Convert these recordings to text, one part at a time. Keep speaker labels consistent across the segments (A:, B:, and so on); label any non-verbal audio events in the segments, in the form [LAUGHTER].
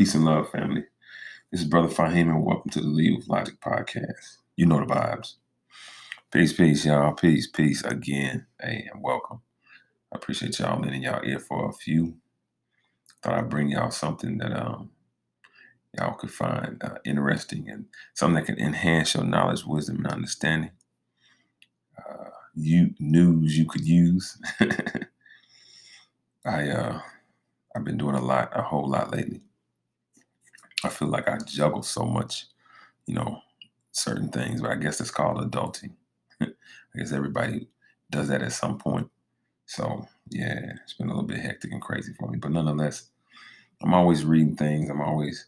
A: Peace and love, family. This is Brother Fahim, and welcome to the Lead with Logic podcast. You know the vibes. Peace, peace, y'all. Peace, peace again. Hey, and welcome. I appreciate y'all letting y'all ear for a few. Thought I'd bring y'all something that um y'all could find uh, interesting and something that can enhance your knowledge, wisdom, and understanding. Uh, you news you could use. [LAUGHS] I uh I've been doing a lot, a whole lot lately. I feel like I juggle so much, you know, certain things, but I guess it's called adulting. [LAUGHS] I guess everybody does that at some point. So yeah, it's been a little bit hectic and crazy for me, but nonetheless, I'm always reading things. I'm always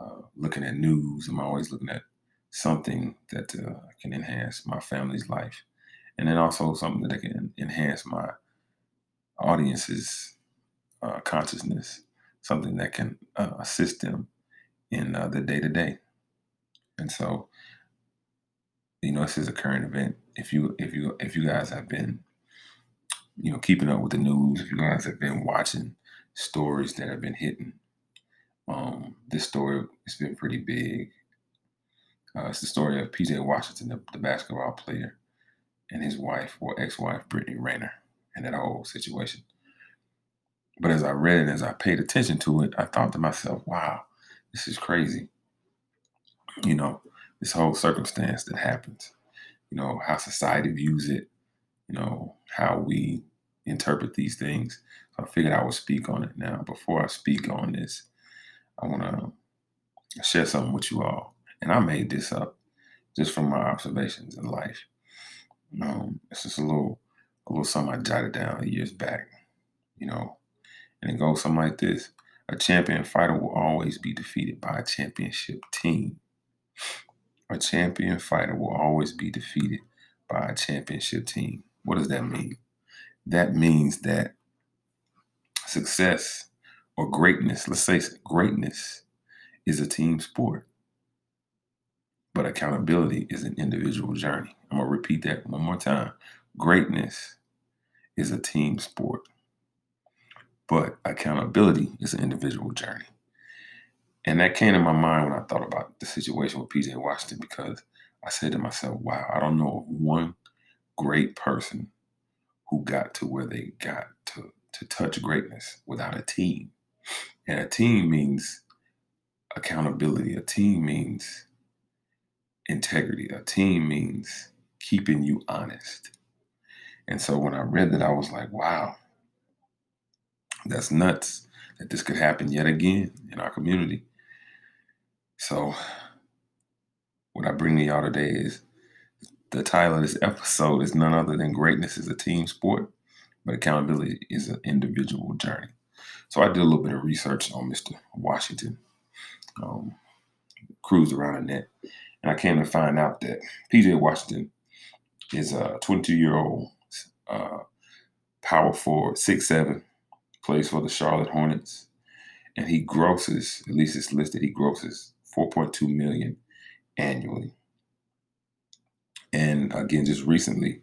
A: uh, looking at news. I'm always looking at something that uh, can enhance my family's life, and then also something that can enhance my audience's uh, consciousness, something that can uh, assist them in uh, the day to day. And so, you know, this is a current event. If you if you if you guys have been, you know, keeping up with the news, if you guys have been watching stories that have been hitting, um, this story has been pretty big. Uh, it's the story of PJ Washington, the, the basketball player, and his wife or ex-wife Brittany Renner, and that whole situation. But as I read it, as I paid attention to it, I thought to myself, wow, this is crazy. You know, this whole circumstance that happens, you know, how society views it, you know, how we interpret these things. So I figured I would speak on it now. Before I speak on this, I want to share something with you all. And I made this up just from my observations in life. Um, it's just a little, a little something I jotted down years back. You know, and it goes something like this A champion fighter will always be defeated by a championship team. A champion fighter will always be defeated by a championship team. What does that mean? That means that success or greatness, let's say greatness, is a team sport. But accountability is an individual journey. I'm going to repeat that one more time. Greatness is a team sport. But accountability is an individual journey. And that came to my mind when I thought about the situation with PJ Washington because I said to myself, wow, I don't know of one great person who got to where they got to, to touch greatness without a team. And a team means accountability, a team means integrity, a team means keeping you honest. And so when I read that, I was like, wow, that's nuts that this could happen yet again in our community. So, what I bring to y'all today is the title of this episode is none other than Greatness is a Team Sport, but Accountability is an Individual Journey. So, I did a little bit of research on Mr. Washington, um, cruised around the net, and I came to find out that PJ Washington is a 22 year old uh, power forward, six seven, plays for the Charlotte Hornets, and he grosses, at least it's listed, he grosses 4.2 million annually. And again, just recently,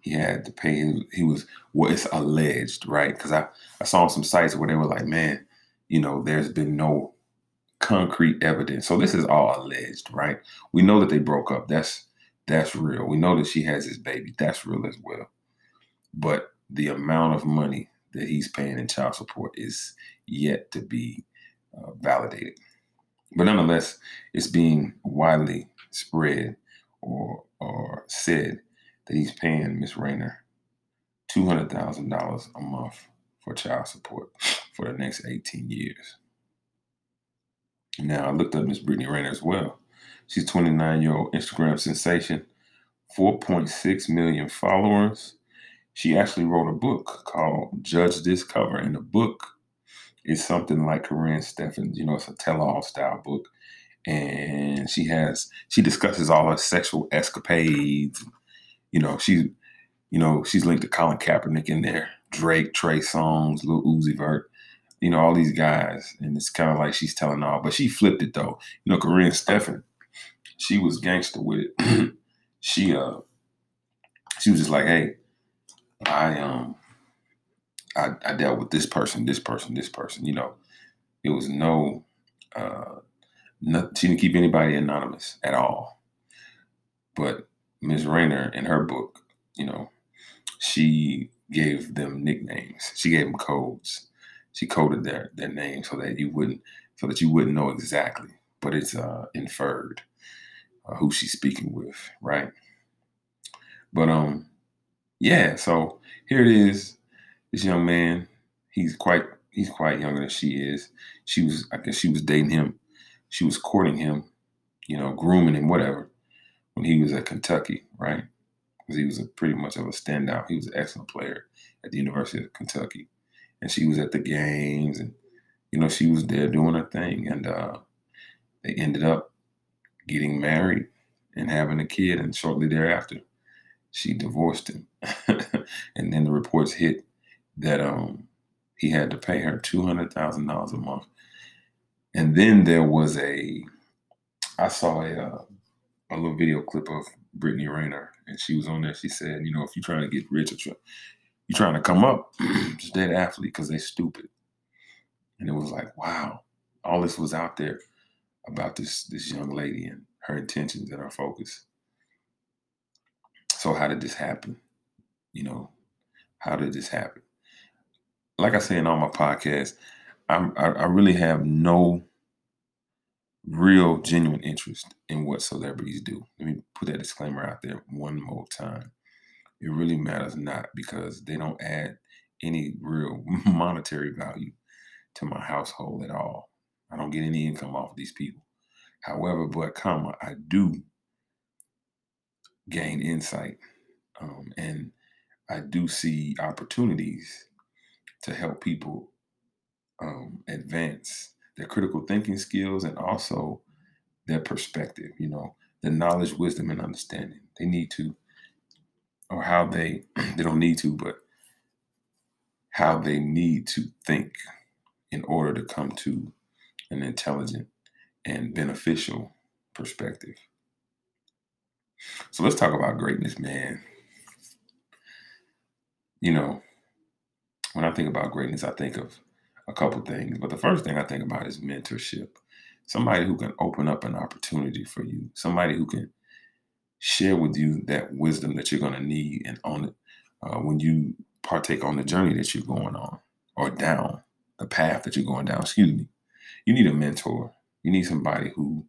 A: he had to pay. He was what is alleged, right? Because I I saw some sites where they were like, man, you know, there's been no concrete evidence. So this is all alleged, right? We know that they broke up. That's that's real. We know that she has his baby. That's real as well. But the amount of money that he's paying in child support is yet to be uh, validated. But nonetheless, it's being widely spread or or said that he's paying Miss Renner two hundred thousand dollars a month for child support for the next eighteen years. Now I looked up Miss Brittany Renner as well. She's 29 year old Instagram sensation, 4.6 million followers, she actually wrote a book called Judge This Cover. And the book is something like Karrine Steffans, you know, it's a tell all style book. And she has, she discusses all her sexual escapades. You know, she, you know, she's linked to Colin Kaepernick in there, Drake, Trey Songz, Lil Uzi Vert, you know, all these guys. And it's kind of like she's telling all, but she flipped it though. You know, Karrine Steffan, she was gangster with it. [CLEARS THROAT] she, uh, she was just like, hey, I um I, I dealt with this person, this person, this person. You know, it was no Uh, not, she didn't keep anybody anonymous at all. But Ms. Renner, in her book, you know, she gave them nicknames. She gave them codes. She coded their their names so that you wouldn't so that you wouldn't know exactly, but it's uh, inferred uh, who she's speaking with, right? But um, yeah. So here it is. This young man, he's quite he's quite younger than she is. She was, I guess, she was dating him. She was courting him, you know, grooming him, whatever, when he was at Kentucky, right? Because he was a pretty much of a standout. He was an excellent player at the University of Kentucky, and she was at the games, and you know, she was there doing her thing, and uh, they ended up getting married and having a kid, and shortly thereafter, she divorced him. [LAUGHS] and then the reports hit that um, he had to pay her two hundred thousand dollars a month. And then there was a, I saw a uh, a little video clip of Brittany Renner, and she was on there. She said, you know, if you're trying to get rich you're trying to come up, [CLEARS THROAT] just date an athlete because they're stupid. And it was like, wow, all this was out there about this this young lady and her intentions and her focus. So how did this happen? You know, how did this happen? Like I say in all my podcasts, I'm, I, I really have no real genuine interest in what celebrities do. Let me put that disclaimer out there one more time. It really matters not because they don't add any real [LAUGHS] monetary value to my household at all. I don't get any income off of these people. However, but comma, I do gain insight um, and I do see opportunities to help people um, advance their critical thinking skills and also their perspective, you know, the knowledge, wisdom, and understanding. They need to, or how they, [CLEARS THROAT] they don't need to, but how they need to think in order to come to an intelligent and beneficial perspective. So let's talk about greatness, man. You know, when I think about greatness, I think of a couple things. But the first thing I think about is mentorship. Somebody who can open up an opportunity for you, somebody who can share with you that wisdom that you're going to need and on it uh, when you partake on the journey that you're going on or down the path that you're going down. Excuse me. You need a mentor. You need somebody who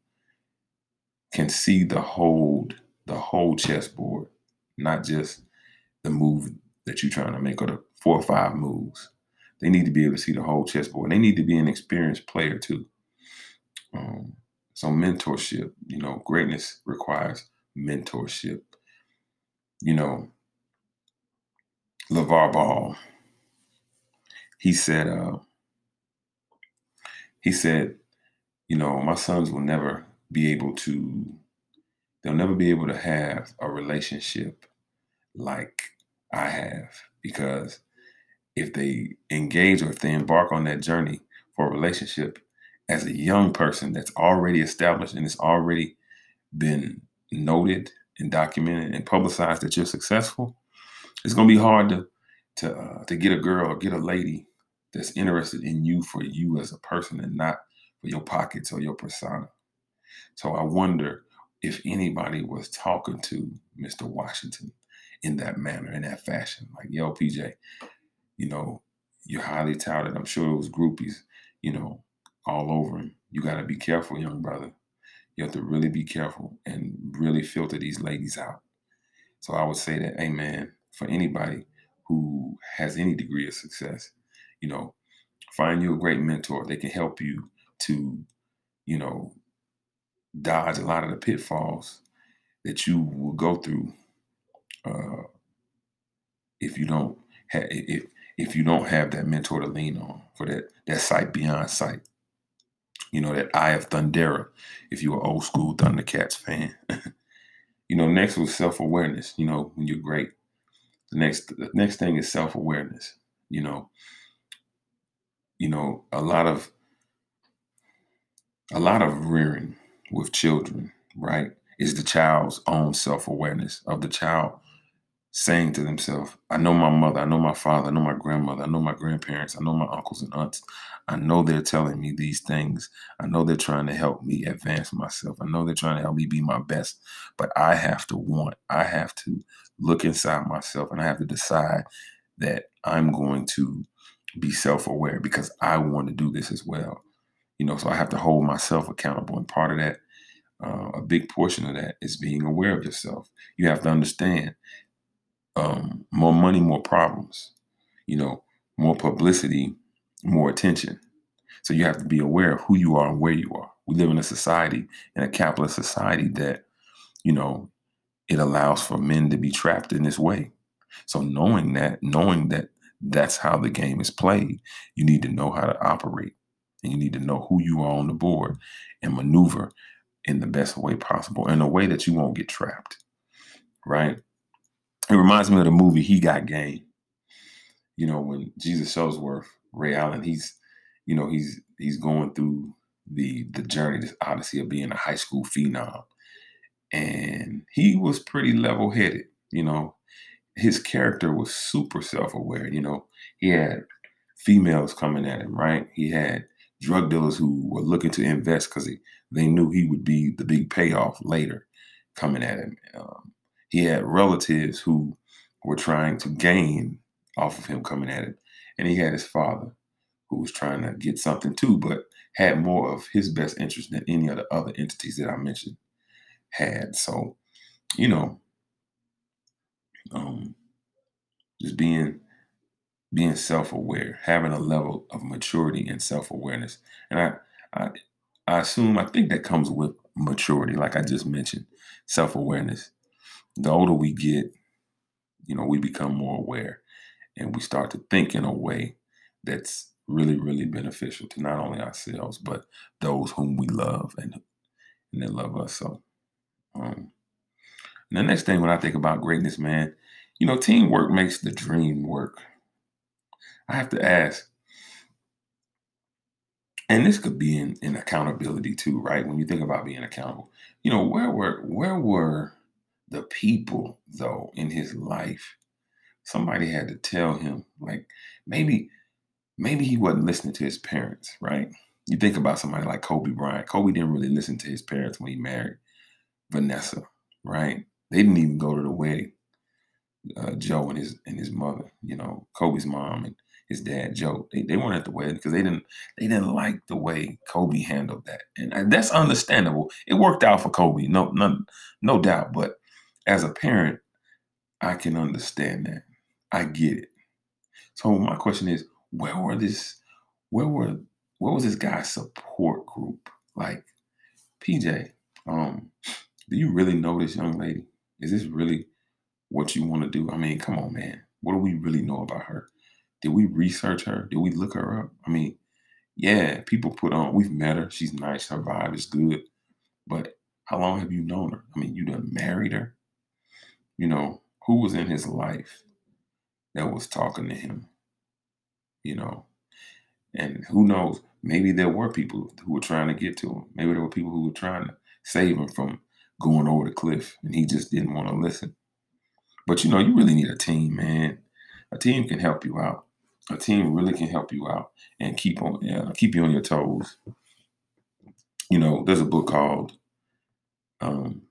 A: can see the whole the whole chessboard, not just the move that you're trying to make or the four or five moves. They need to be able to see the whole chessboard. They need to be an experienced player too. Um, so mentorship, you know, greatness requires mentorship. You know, LeVar Ball, he said, uh, he said, you know, my sons will never be able to, they'll never be able to have a relationship like I have because if they engage or if they embark on that journey for a relationship as a young person that's already established and it's already been noted and documented and publicized that you're successful, it's going to be hard to to uh, to get a girl or get a lady that's interested in you for you as a person and not for your pockets or your persona. So I wonder if anybody was talking to Mr. Washington in that manner, in that fashion, like, yo, PJ, you know, you're highly touted. I'm sure it was groupies, you know, all over him. You got to be careful, young brother. You have to really be careful and really filter these ladies out. So I would say that, hey, man, for anybody who has any degree of success, you know, find you a great mentor. They can help you to, you know, dodge a lot of the pitfalls that you will go through uh, if you don't have if if you don't have that mentor to lean on for that that sight beyond sight. You know, that eye of Thundera, if you're an old school Thundercats fan. [LAUGHS] you know, next was self-awareness, you know, when you're great. The next the next thing is self-awareness. You know, you know, a lot of a lot of rearing with children, right, is the child's own self-awareness of the child saying to themselves, I know my mother, I know my father, I know my grandmother, I know my grandparents, I know my uncles and aunts. I know they're telling me these things. I know they're trying to help me advance myself. I know they're trying to help me be my best. But I have to want, I have to look inside myself and I have to decide that I'm going to be self aware because I want to do this as well. You know, so I have to hold myself accountable. And part of that, uh, a big portion of that is being aware of yourself. You have to understand um, more money, more problems. You know, more publicity, more attention. So you have to be aware of who you are and where you are. We live in a society, in a capitalist society, that, you know, it allows for men to be trapped in this way. So knowing that, knowing that that's how the game is played, you need to know how to operate. And you need to know who you are on the board and maneuver in the best way possible, in a way that you won't get trapped. Right? It reminds me of the movie He Got Game you know, when Jesus Shuttlesworth, Ray Allen, he's, you know, he's he's going through the the journey, this odyssey of being a high school phenom. And he was pretty level-headed, you know. His character was super self-aware, you know. He had females coming at him, right? He had drug dealers who were looking to invest because they knew he would be the big payoff later coming at him. Um, he had relatives who were trying to gain off of him coming at him. And he had his father who was trying to get something too, but had more of his best interest than any of the other entities that I mentioned had. So, you know, um, just being being self-aware, having a level of maturity and self-awareness. And I, I I assume I think that comes with maturity, like I just mentioned, self-awareness. The older we get, you know, we become more aware and we start to think in a way that's really, really beneficial to not only ourselves, but those whom we love and, and they love us. So, um, the next thing when I think about greatness, man, you know, teamwork makes the dream work. I have to ask, and this could be in, in accountability too, right? When you think about being accountable, you know, where were where were the people though in his life? Somebody had to tell him like maybe maybe he wasn't listening to his parents right? You think about somebody like kobe bryant. Kobe didn't really listen to his parents when he married vanessa right? They didn't even go to the wedding uh, joe and his and his mother you know kobe's mom and his dad joe they, they weren't at the wedding because they didn't they didn't like the way kobe handled that and, that's understandable it worked out for kobe no no no doubt but as a parent i can understand that I get it. So my question is, where were this, where were, where was this guy's support group? Like, PJ, um, do you really know this young lady? Is this really what you want to do? I mean, come on, man. What do we really know about her? Did we research her? Did we look her up? I mean, yeah, people put on, we've met her. She's nice. Her vibe is good. But how long have you known her? I mean, you done married her? You know, who was in his life? that was talking to him, you know. And who knows, maybe there were people who were trying to get to him. Maybe there were people who were trying to save him from going over the cliff and he just didn't want to listen. But you know, you really need a team, man. A team can help you out. A team really can help you out and keep on yeah, keep you on your toes. You know, there's a book called um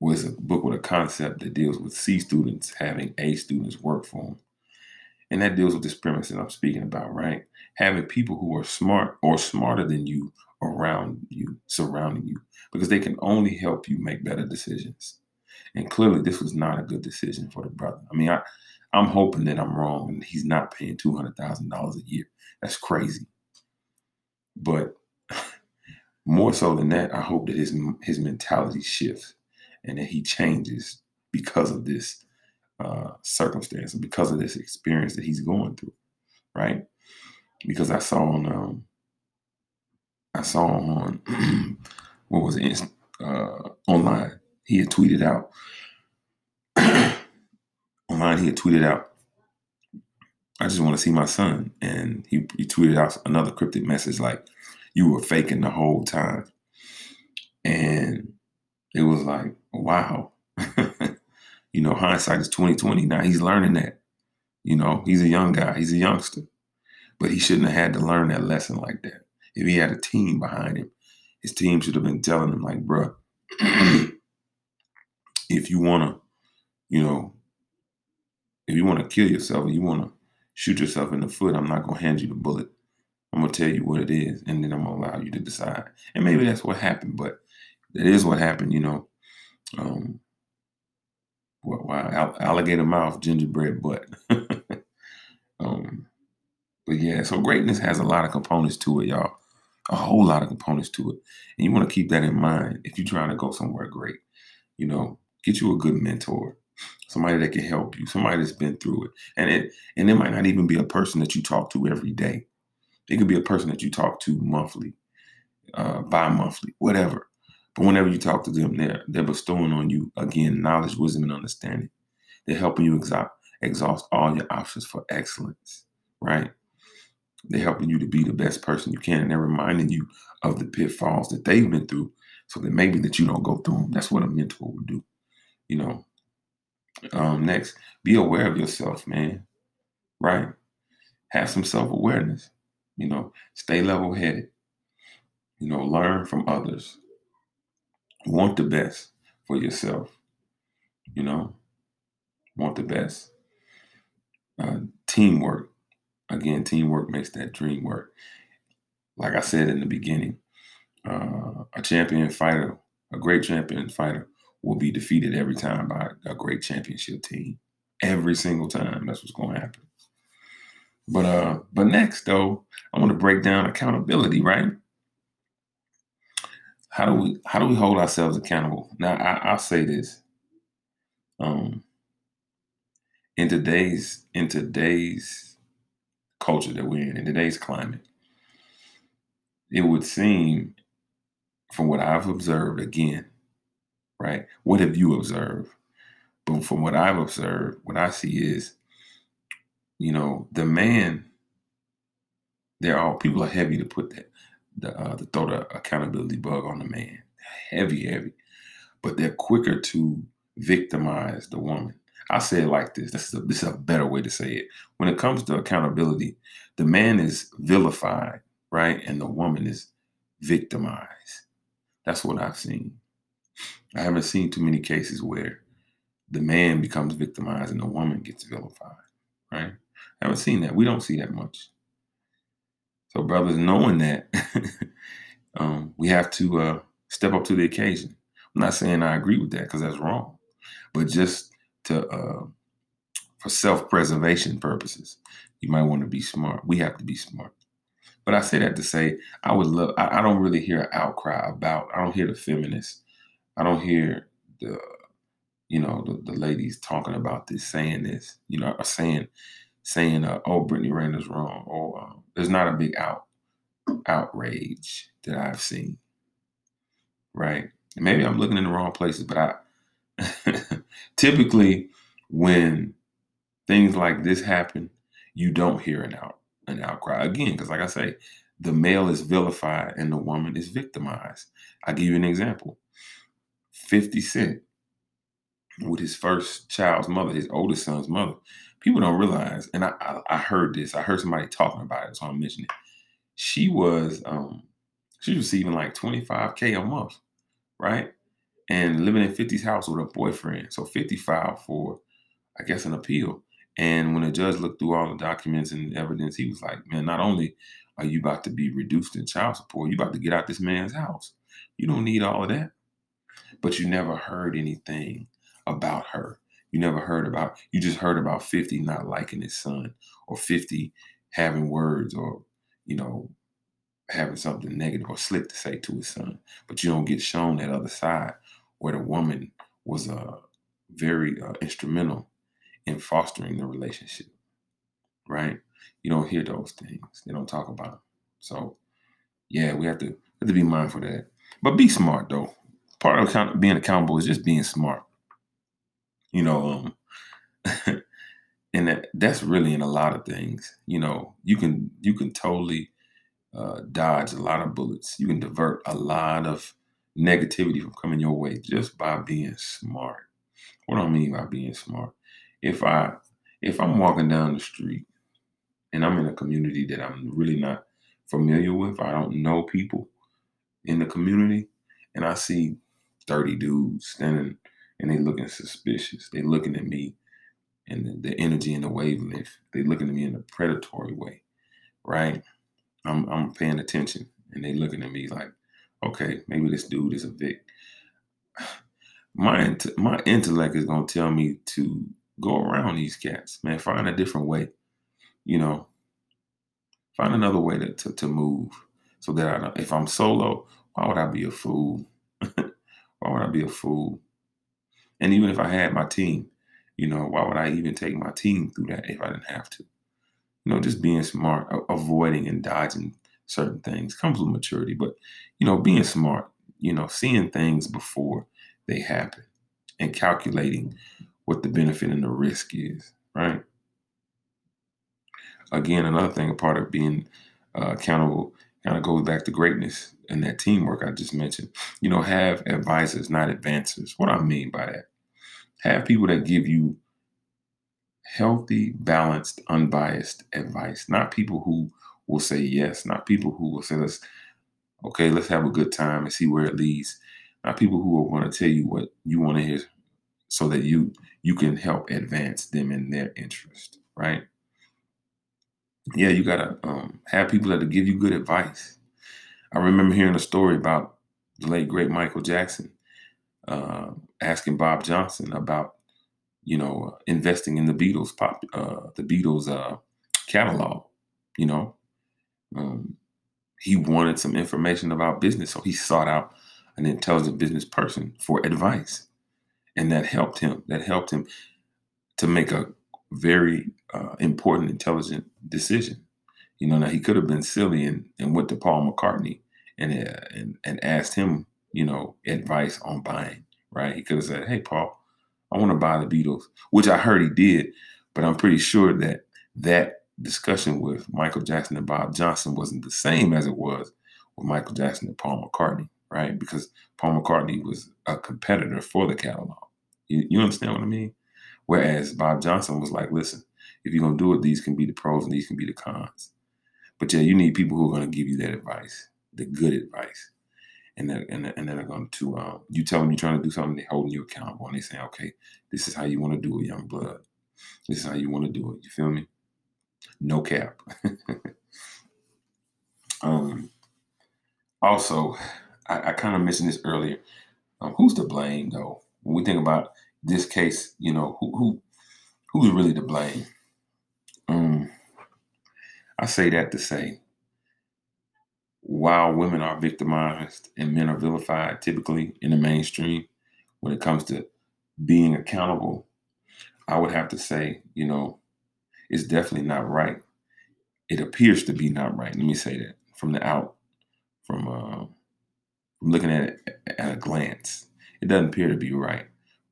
A: was a book with a concept that deals with C students having A students work for them. And that deals with this premise that I'm speaking about, right? Having people who are smart or smarter than you around you, surrounding you, because they can only help you make better decisions. And clearly, this was not a good decision for the brother. I mean, I, I'm hoping that I'm wrong and he's not paying $200,000 a year. That's crazy. But [LAUGHS] more so than that, I hope that his his mentality shifts and that he changes because of this uh, circumstance and because of this experience that he's going through, right? Because I saw on, um, I saw on, [CLEARS THROAT] what was it, uh, online, he had tweeted out, [CLEARS THROAT] online, he had tweeted out, I just want to see my son. And he, he tweeted out another cryptic message like, you were faking the whole time. And it was like, wow. [LAUGHS] You know, hindsight is 2020. Now he's learning that. You know, he's a young guy, he's a youngster. But he shouldn't have had to learn that lesson like that. If he had a team behind him, his team should have been telling him, like, bruh, [CLEARS THROAT] if you want to, you know, if you want to kill yourself and you want to shoot yourself in the foot, I'm not going to hand you the bullet. I'm going to tell you what it is, and then I'm going to allow you to decide. And maybe that's what happened, but that is what happened, you know. Um, wow, alligator mouth, gingerbread butt. [LAUGHS] um, but yeah, so greatness has a lot of components to it, y'all. A whole lot of components to it. And you want to keep that in mind if you're trying to go somewhere great. You know, get you a good mentor, somebody that can help you, somebody that's been through it. And it and it might not even be a person that you talk to every day. It could be a person that you talk to monthly, uh, bi-monthly, whatever. But whenever you talk to them, they're, they're bestowing on you, again, knowledge, wisdom, and understanding. They're helping you exhaust, exhaust all your options for excellence, right? They're helping you to be the best person you can. And they're reminding you of the pitfalls that they've been through so that maybe that you don't go through them. That's what a mentor would do, you know. Um, next, be aware of yourself, man, right? Have some self awareness, you know, stay level headed, you know, learn from others, want the best for yourself. You know, want the best. Uh, teamwork. Again, teamwork makes that dream work. Like I said in the beginning, uh, a champion fighter, a great champion fighter, will be defeated every time by a great championship team. Every single time. That's what's going to happen. But uh, but next though, I want to break down accountability, right? how do we how do we hold ourselves accountable? Now I, will say this. Um, in today's in today's culture that we're in, in today's climate, it would seem, from what I've observed, again, right? What have you observed? But from what I've observed, what I see is, you know, the man. They're all people are heavy to put that the uh, to throw the accountability bug on the man. Heavy, heavy. But they're quicker to victimize the woman. I say it like this. This is, a, this is a better way to say it. When it comes to accountability, the man is vilified, right? And the woman is victimized. That's what I've seen. I haven't seen too many cases where the man becomes victimized and the woman gets vilified, right? I haven't seen that. We don't see that much. So, brothers, knowing that, [LAUGHS] um, we have to uh, step up to the occasion. I'm not saying I agree with that because that's wrong, but just to uh, for self-preservation purposes, you might want to be smart. We have to be smart. But I say that to say I would love. I, I don't really hear an outcry about. I don't hear the feminists. I don't hear the you know the, the ladies talking about this, saying this, you know, saying saying, uh, "Oh, Brittany Renner's wrong," or uh, there's not a big out outrage that I've seen. Right? And maybe I'm looking in the wrong places, but I [LAUGHS] typically when things like this happen, you don't hear an out an outcry again because, like I say, the male is vilified and the woman is victimized. I'll give you an example. 50 Cent with his first child's mother, his oldest son's mother people don't realize, and I, I, I heard this. I heard somebody talking about it, so I'm mentioning it. She was um she was receiving like 25k a month, right? And living in 50's house with a boyfriend. So 50 filed for, I guess, an appeal. And when the judge looked through all the documents and evidence, he was like, man, not only are you about to be reduced in child support, you about to get out this man's house. You don't need all of that. But you never heard anything about her you never heard about, you just heard about 50 not liking his son or 50 having words or, you know, having something negative or slick to say to his son. But you don't get shown that other side where the woman was uh, very uh, instrumental in fostering the relationship, right? You don't hear those things. They don't talk about them. So, yeah, we have to have to be mindful of that. But be smart though. Part of account- being accountable is just being smart. You know um [LAUGHS] and that, that's really in a lot of things. You know you can you can totally uh, dodge a lot of bullets. You can divert a lot of negativity from coming your way just by being smart. What do i mean by being smart? If i if i'm walking down the street and I'm in a community that I'm really not familiar with. I don't know people in the community, and I see 30 dudes standing and they looking suspicious. They looking at me and the, the energy and the wavelength. They looking at me in a predatory way, right? I'm I'm paying attention and they looking at me like, okay, maybe this dude is a Vic. [SIGHS] My my intellect is gonna tell me to go around these cats, man. Find a different way, you know. Find another way to to, to move, so that I, don't, if I'm solo, why would I be a fool? [LAUGHS] why would I be a fool? And even if I had my team, you know, why would I even take my team through that if I didn't have to? You know, just being smart, avoiding and dodging certain things comes with maturity. But, you know, being smart, you know, seeing things before they happen and calculating what the benefit and the risk is, right? Again, another thing, a part of being uh, accountable kind of goes back to greatness and that teamwork I just mentioned. You know, have advisors, not advancers. What I mean by that, have people that give you healthy, balanced, unbiased advice, not people who will say yes, not people who will say, let's, okay, let's have a good time and see where it leads. Not people who are going to tell you what you want to hear so that you you can help advance them in their interest, right? Yeah, you gotta um, have people that give you good advice. I remember hearing a story about the late great Michael Jackson uh, asking Bob Johnson about, you know, uh, investing in the Beatles pop, uh, the Beatles uh, catalog. You know, um, he wanted some information about business, so he sought out an intelligent business person for advice, and that helped him. That helped him to make a very uh, important, intelligent decision. You know, now he could have been silly and, and went to Paul McCartney and, uh, and and asked him you know, advice on buying, right? He could have said, Hey, Paul, I want to buy the Beatles, which I heard he did, but I'm pretty sure that that discussion with Michael Jackson and Bob Johnson wasn't the same as it was with Michael Jackson and Paul McCartney, right? Because Paul McCartney was a competitor for the catalog. You, you understand what I mean? Whereas Bob Johnson was like, listen, if you're to do it, these can be the pros and these can be the cons. But yeah, you need people who are to give you that advice, the good advice and then and, and then they're going to um, you tell them you're trying to do something, they're holding you accountable, and they say, okay, this is how you want to do it, young blood. This is how you want to do it. You feel me? No cap. [LAUGHS] um. Also, I, I kind of mentioned this earlier. Um, who's to blame though? When we think about this case, you know, who who who's really to blame? Um, I say that to say while women are victimized and men are vilified typically in the mainstream when it comes to being accountable, I would have to say, you know, it's definitely not right. It appears to be not right. Let me say that from the out, from uh, from looking at it at a glance, it doesn't appear to be right.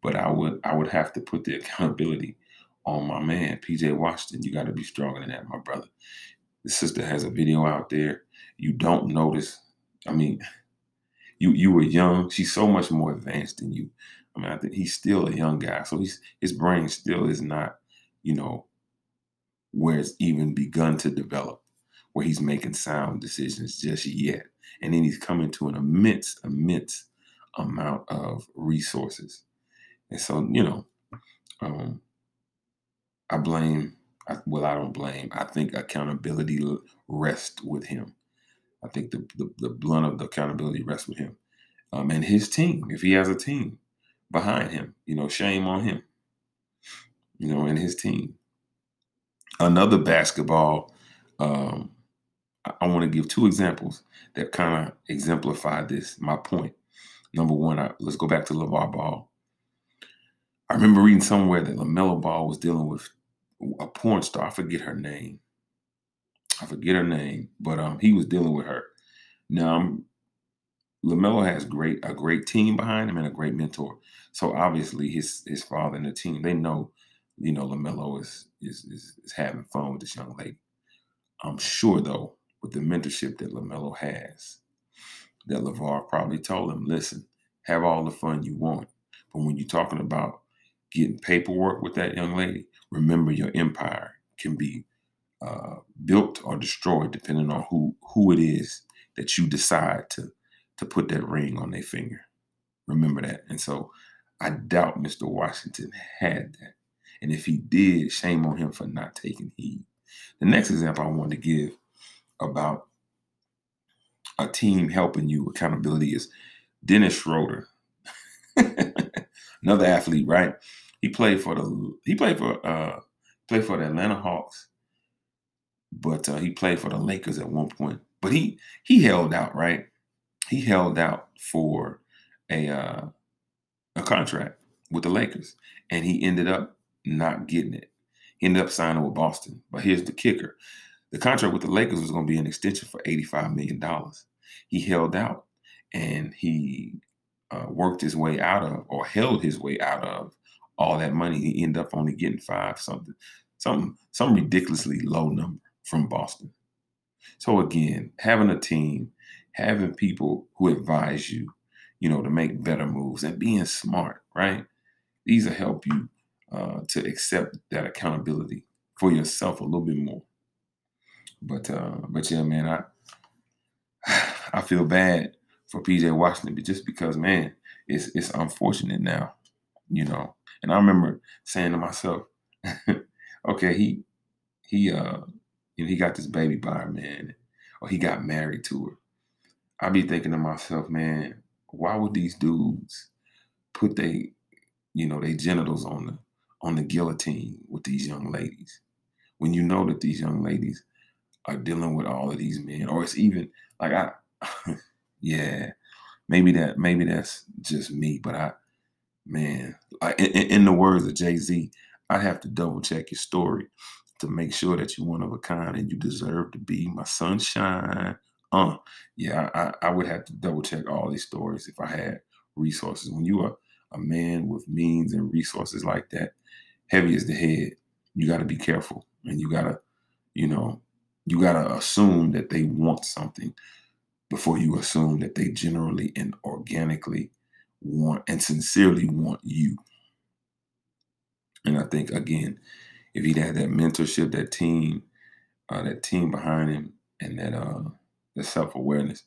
A: But I would I would have to put the accountability on my man, PJ Washington. You got to be stronger than that, my brother. The sister has a video out there you don't notice. I mean, [LAUGHS] you you were young. She's so much more advanced than you. I mean, I think he's still a young guy, so he's his brain still is not, you know, where it's even begun to develop, where he's making sound decisions just yet. And then he's coming to an immense, immense amount of resources. And so, you know, um, I blame, I, well, I don't blame. I think accountability rests with him. I think the, the, the blunt of the accountability rests with him um, and his team. If he has a team behind him, you know, shame on him, you know, and his team. Another basketball, um, I, I want to give two examples that kind of exemplify this, my point. Number one, I, let's go back to LeVar Ball. I remember reading somewhere that LaMelo Ball was dealing with a porn star. I forget her name. I forget her name, but um, he was dealing with her. Now, um, Lamelo has great a great team behind him and a great mentor. So obviously, his his father and the team they know, you know, Lamelo is is is, is having fun with this young lady. I'm sure though, with the mentorship that Lamelo has, that Levar probably told him, listen, have all the fun you want, but when you're talking about getting paperwork with that young lady, remember your empire can be uh, built or destroyed, depending on who who it is that you decide to to put that ring on their finger. Remember that. And so I doubt Mr. Washington had that. And if he did, shame on him for not taking heed. The next example I wanted to give about a team helping you accountability is Dennis Schroeder. [LAUGHS] Another athlete, right? He played for the he played for uh played for the Atlanta Hawks, but uh, he played for the Lakers at one point. But he he held out, right? He held out for a uh, a contract with the Lakers, and he ended up not getting it. He ended up signing with Boston. But here's the kicker: the contract with the Lakers was going to be an extension for eighty-five million dollars. He held out, and he uh, worked his way out of, or held his way out of, all that money. He ended up only getting five something, some some ridiculously low number from Boston. So again, having a team, having people who advise you, you know, to make better moves and being smart, right? These will help you uh, to accept that accountability for yourself a little bit more. But uh, but yeah, man, I [SIGHS] I feel bad for PJ Washington, but just because man, it's it's unfortunate now, you know. And I remember saying to myself, [LAUGHS] okay, he he uh you know, he got this baby by her, man, or he got married to her. I be thinking to myself, man, why would these dudes put they, you know, their genitals on the on the guillotine with these young ladies when you know that these young ladies are dealing with all of these men, or it's even like I, [LAUGHS] yeah, maybe that maybe that's just me, but I, man, in, in the words of Jay Z, I'd have to double check your story to make sure that you're one of a kind and you deserve to be my sunshine. Uh, yeah, I, I would have to double check all these stories if I had resources. When you are a man with means and resources like that, heavy as the head, you got to be careful and you got to, you know, you got to assume that they want something before you assume that they generally and organically want and sincerely want you. And I think, again, if he'd had that mentorship, that team, uh, that team behind him, and that uh, the self awareness,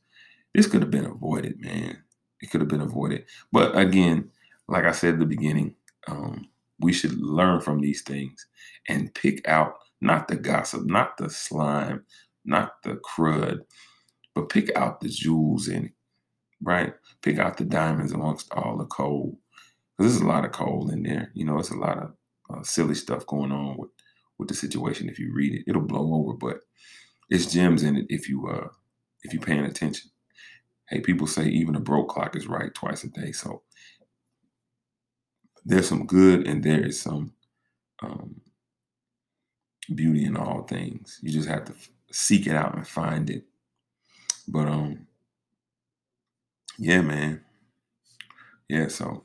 A: this could have been avoided, man. It could have been avoided. But again, like I said at the beginning, um, we should learn from these things and pick out not the gossip, not the slime, not the crud, but pick out the jewels in it, right? Pick out the diamonds amongst all the coal. Because there's a lot of coal in there. You know, it's a lot of uh, silly stuff going on with with the situation. If you read it, it'll blow over, but it's gems in it if you uh if you're paying attention. Hey, people say even a broke clock is right twice a day. So there's some good and there is some um, beauty in all things. You just have to seek it out and find it. But um, yeah, man. Yeah, so